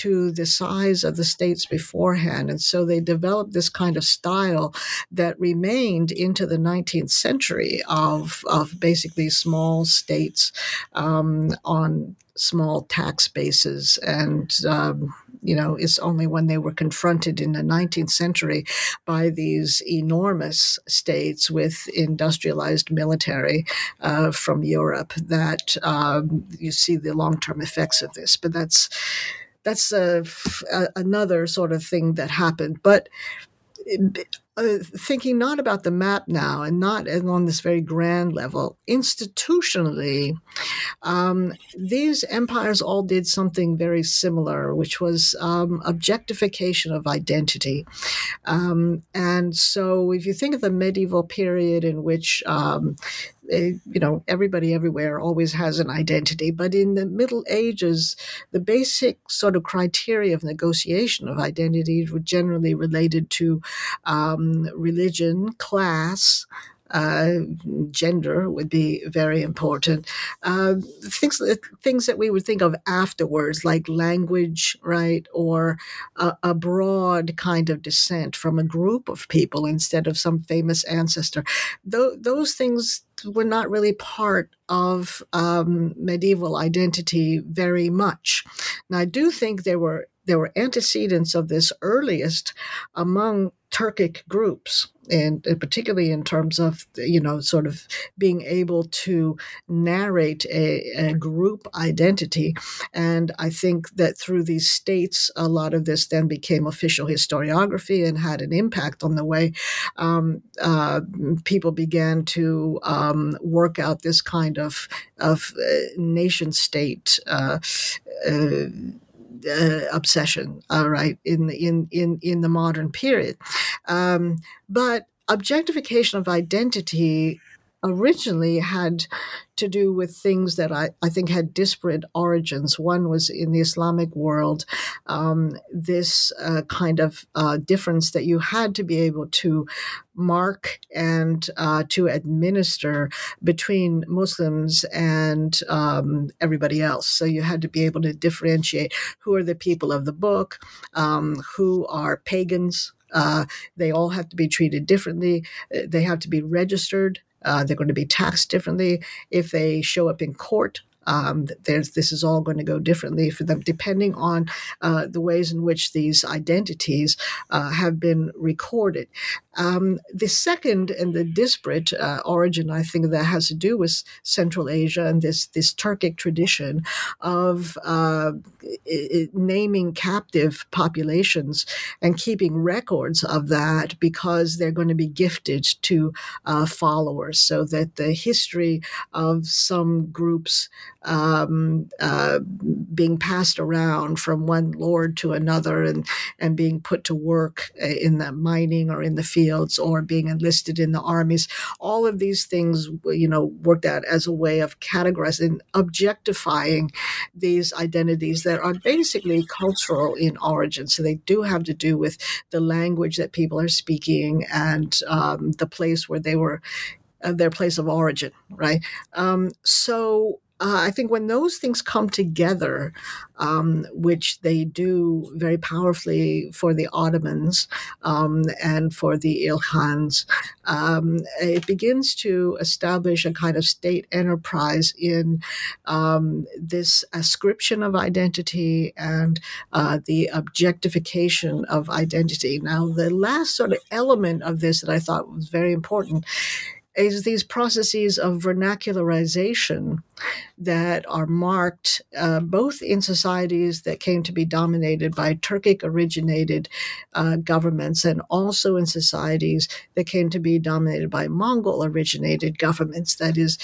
to the size of the states beforehand. And so they developed this kind of style that remained into the 19th century of, of basically small states um, on small tax bases and um, you know, it's only when they were confronted in the 19th century by these enormous states with industrialized military uh, from Europe that um, you see the long term effects of this. But that's that's a, a, another sort of thing that happened. But uh, thinking not about the map now and not on this very grand level, institutionally, um, these empires all did something very similar, which was um, objectification of identity. Um, and so, if you think of the medieval period in which eh, you know everybody everywhere always has an identity but in the middle ages the basic sort of criteria of negotiation of identities were generally related to um, religion class uh, gender would be very important. Uh, things things that we would think of afterwards, like language, right, or a, a, broad kind of descent from a group of people instead of some famous ancestor. Th- those things were not really part of um, medieval identity very much. Now, I do think there were there were antecedents of this earliest among Turkic groups, and, and, particularly in terms of you know sort of being able to narrate a, a, group identity. And I think that through these states, a lot of this then became official historiography and had an impact on the way um, uh, people began to um, work out this kind of of uh, nation state. Uh, uh obsession, all right, in the, in in in the modern period. Um, but objectification of identity originally had to do with things that I, I think had disparate origins. One was in the Islamic world, um, this uh, kind of uh, difference that you had to be able to mark and uh, to administer between Muslims and um, everybody else. So you had to be able to differentiate who are the people of the book, um, who are pagans, uh, they all have to be treated differently. Uh, they have to be registered. Uh, they're going to be taxed differently if they show up in court um, there's this is all going to go differently for them depending on uh, the ways in which these identities uh, have been recorded. Um, the second and the disparate uh, origin, I think, that has to do with Central Asia and this this Turkic tradition of uh, it, naming captive populations and keeping records of that because they're going to be gifted to uh, followers, so that the history of some groups um, uh, being passed around from one lord to another and, and being put to work uh, in the mining or in the fields or being enlisted in the armies. All of these things, you know, worked out as a way of categorizing, objectifying these identities that are basically cultural in origin. So they do have to do with the language that people are speaking and um, the place where they were, uh, their place of origin, right? Um, so uh, I think when those things come together, um, which they do very powerfully for the Ottomans um, and for the Ilkhans, um, it begins to establish a kind of state enterprise in um, this ascription of identity and uh, the objectification of identity. Now, the last sort of element of this that I thought was very important is these processes of vernacularization that are marked uh, both in societies that came to be dominated by Turkic originated uh, governments and also in societies that came to be dominated by Mongol originated governments. That is,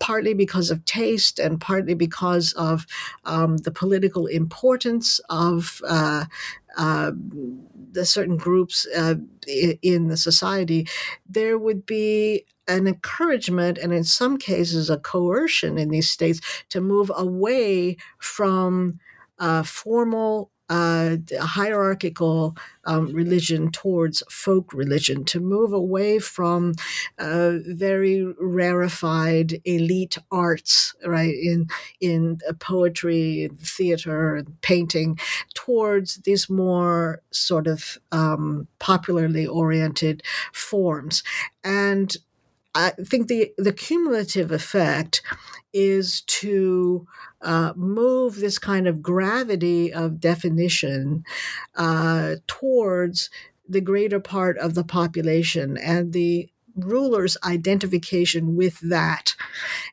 partly because of taste and partly because of um, the political importance of uh, uh, the certain groups uh, in the society, there would be an encouragement and in some cases a coercion in these states to move away from uh, formal uh, hierarchical um, religion towards folk religion, to move away from uh, very rarefied elite arts, right, in in uh, poetry, theater, painting, towards these more sort of um, popularly oriented forms, and I think the, the cumulative effect is to uh, move this kind of gravity of definition uh, towards the greater part of the population and the ruler's identification with that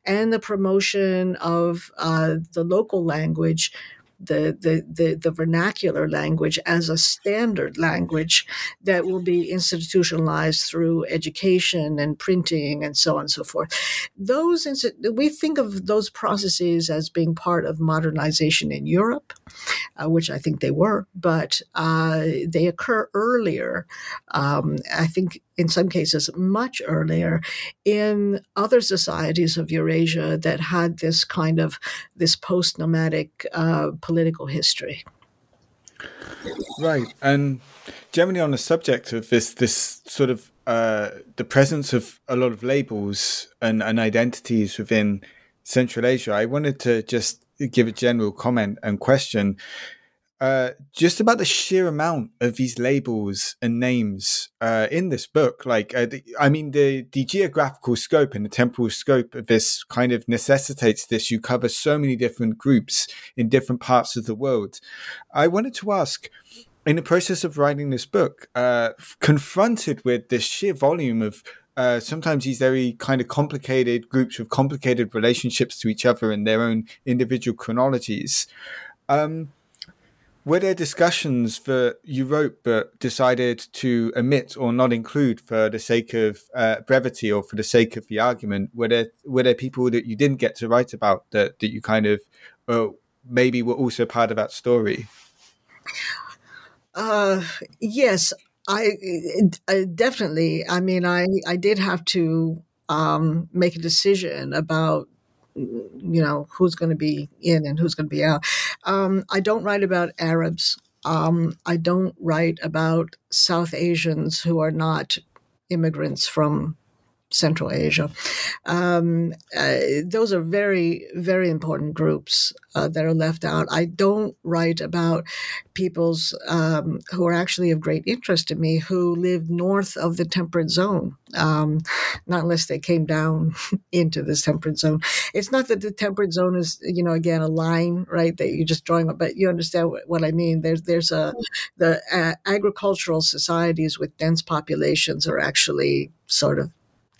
and the promotion of uh, the local language the, the, the, the, vernacular language as a standard language that will be institutionalized through education and printing and so on and so forth. Those we think of those processes as being part of modernization in Europe, uh, which I think they were, but uh, they occur earlier. Um, I think in some cases much earlier in other societies of Eurasia that had this kind of this post nomadic uh, political history. Right, and generally on the subject of this, this sort of uh, the presence of a lot of labels and, and identities within Central Asia, I wanted to just give a general comment and question uh, just about the sheer amount of these labels and names uh, in this book. Like, uh, the, I mean, the the geographical scope and the temporal scope of this kind of necessitates this. You cover so many different groups in different parts of the world. I wanted to ask. in the process of writing this book, uh, confronted with this sheer volume of uh, sometimes these very kind of complicated groups with complicated relationships to each other and their own individual chronologies. Um, were there discussions that you wrote but decided to omit or not include for the sake of uh, brevity or for the sake of the argument? Were there were there people that you didn't get to write about that that you kind of uh, maybe were also part of that story? Uh, yes, I, I, definitely. I mean, I I did have to um, make a decision about you know who's going to be in and who's going to be out. Um, I don't write about Arabs. Um, I don't write about South Asians who are not immigrants from Central Asia. Um, uh, those are very, very important groups uh, that are left out. I don't write about peoples um, who are actually of great interest to me who live north of the temperate zone, um, not unless they came down (laughs) into this temperate zone. It's not that the temperate zone is, you know, again, a line, right, that you're just drawing but you understand what, what I mean. There's, there's a, the uh, agricultural societies with dense populations are actually sort of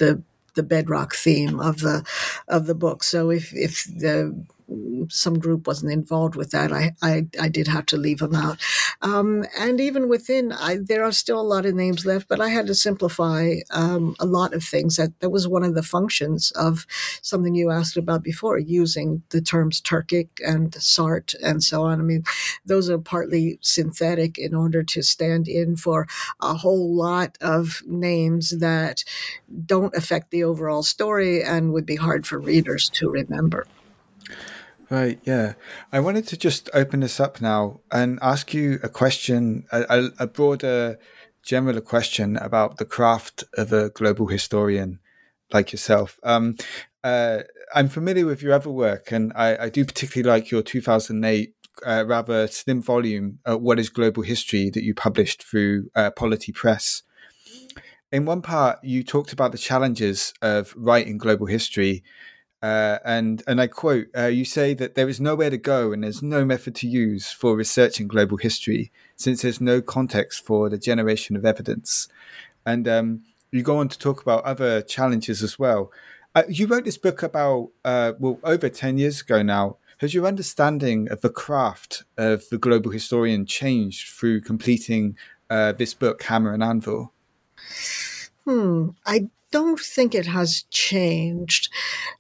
the the bedrock theme of the of the book. So if if the some group wasn't involved with that, I, I, I did have to leave them out. Um, and even within, I, there are still a lot of names left, but I had to simplify um, a lot of things. That, that was one of the functions of something you asked about before, using the terms Turkic and Sart and so on. I mean, those are partly synthetic in order to stand in for a whole lot of names that don't affect the overall story and would be hard for readers to remember. Right, yeah. I wanted to just open this up now and ask you a question, a, a broader, general question about the craft of a global historian like yourself. Um, uh, I'm familiar with your other work, and I, I do particularly like your 2008 uh, rather slim volume, uh, What is Global History, that you published through uh, Polity Press. In one part, you talked about the challenges of writing global history uh, and and I quote: uh, "You say that there is nowhere to go and there's no method to use for researching global history, since there's no context for the generation of evidence." And um, you go on to talk about other challenges as well. Uh, you wrote this book about uh, well over ten years ago now. Has your understanding of the craft of the global historian changed through completing uh, this book, Hammer and Anvil? Hmm. I don't think it has changed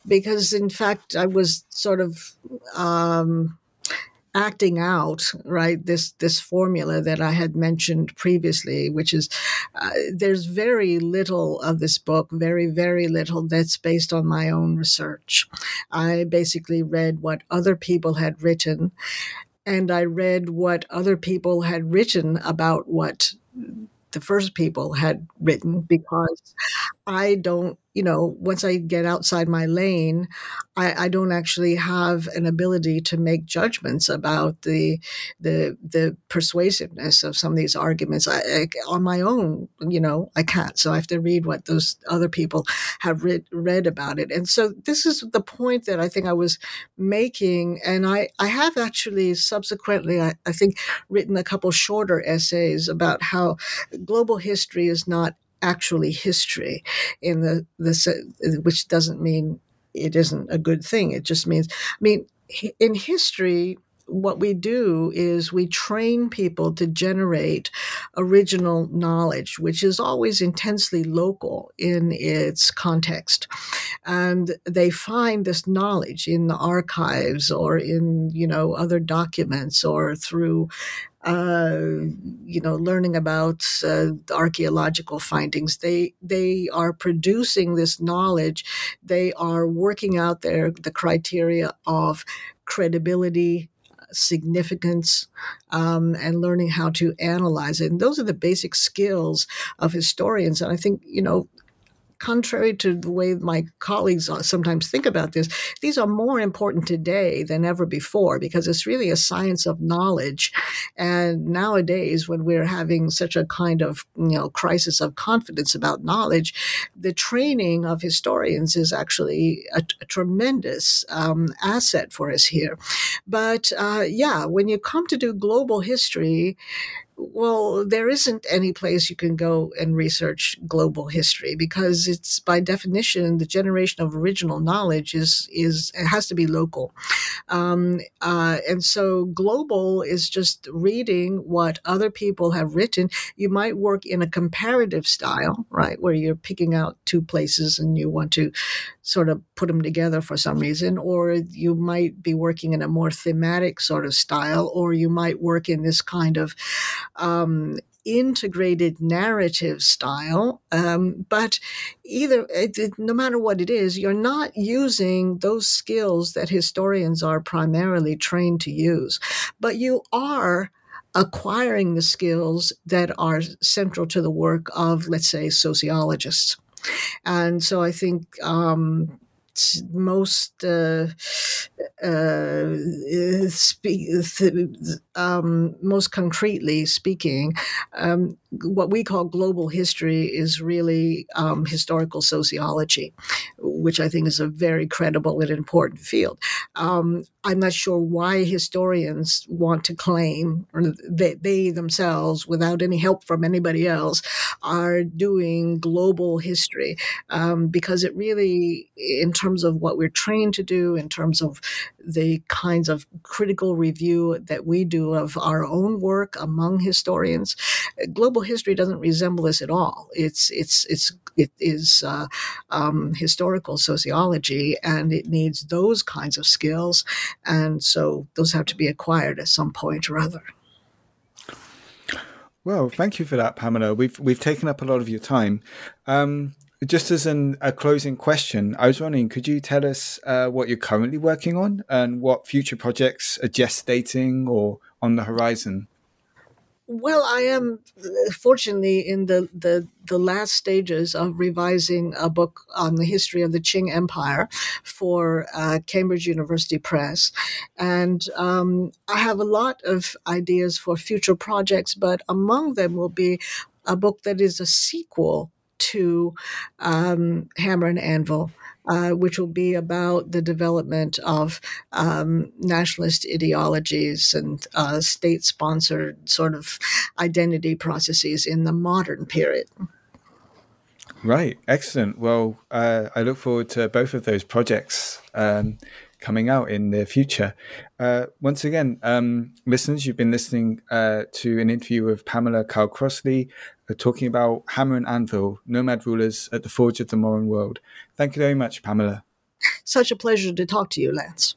because, in fact, I was sort of um, acting out right this this formula that I had mentioned previously, which is uh, there's very little of this book, very very little that's based on my own research. I basically read what other people had written, and I read what other people had written about what the first people had written because I don't you know, once I get outside my lane, I, I, don't actually have an ability to make judgments about the the the persuasiveness of some of these arguments. I, I, on my own, you know, I can't. So I have to read what those other people have read read about it. And so this is the point that I think I was making. And I I have actually subsequently, I, I think, written a couple shorter essays about how global history is not actually history in the, the which doesn't mean it isn't a good thing. It just means, I mean, in history, what we do is we train people to generate original knowledge, which is always intensely local in its context. And they find this knowledge in the archives or in, you know, other documents or through you know, learning about uh, archaeological findings. They they are producing this knowledge. They are working out their the criteria of credibility, significance um, and learning how to analyze it. And those are the basic skills of historians. And I think, you know, contrary to the way my colleagues sometimes think about this, these are more important today than ever before because it's really a science of knowledge. And nowadays, when we're having such a kind of you know crisis of confidence about knowledge, the training of historians is actually a, a tremendous um, asset for us here. But uh, yeah, when you come to do global history, well, there isn't any place you can go and research global history because it's by definition the generation of original knowledge is is it has to be local, um, uh, and so global is just reading what other people have written. You might work in a comparative style, right, where you're picking out two places and you want to sort of put them together for some reason, or you might be working in a more thematic sort of style, or you might work in this kind of um, integrated narrative style. Um, but either, it, it, no matter what it is, you're not using those skills that historians are primarily trained to use, but you are acquiring the skills that are central to the work of, let's say, sociologists. And so I think um, most uh, uh, speak, um, most concretely speaking, um, what we call global history is really um, historical sociology, which I think is a very credible and important field. Um, I'm not sure why historians want to claim, that they, they themselves, without any help from anybody else, are doing global history, um, because it really, in terms of what we're trained to do, in terms of the kinds of critical review that we do of our own work among historians, global history doesn't resemble this at all. It's it's it's it is uh, um, historical sociology, and it needs those kinds of skills, and so those have to be acquired at some point or other. Well, thank you for that, Pamela. We've we've taken up a lot of your time. Um, just as an, a closing question, I was wondering, could you tell us uh, what you're currently working on and what future projects are gestating or on the horizon? Well, I am uh, fortunately in the, the, the last stages of revising a book on the history of the Qing Empire for uh, Cambridge University Press. And um, I have a lot of ideas for future projects, but among them will be a book that is a sequel to um, Hammer and Anvil. Uh, which will be about the development of um, nationalist ideologies and uh, state sponsored sort of identity processes in the modern period. Right, excellent. Well, uh, I look forward to both of those projects. Um, coming out in the future. Uh, once again, um, listeners, you've been listening uh, to an interview with Pamela Kyle Crossley, talking about Hammer and Anvil, nomad rulers at the forge of the modern world. Thank you very much, Pamela. Such a pleasure to talk to you, Lance.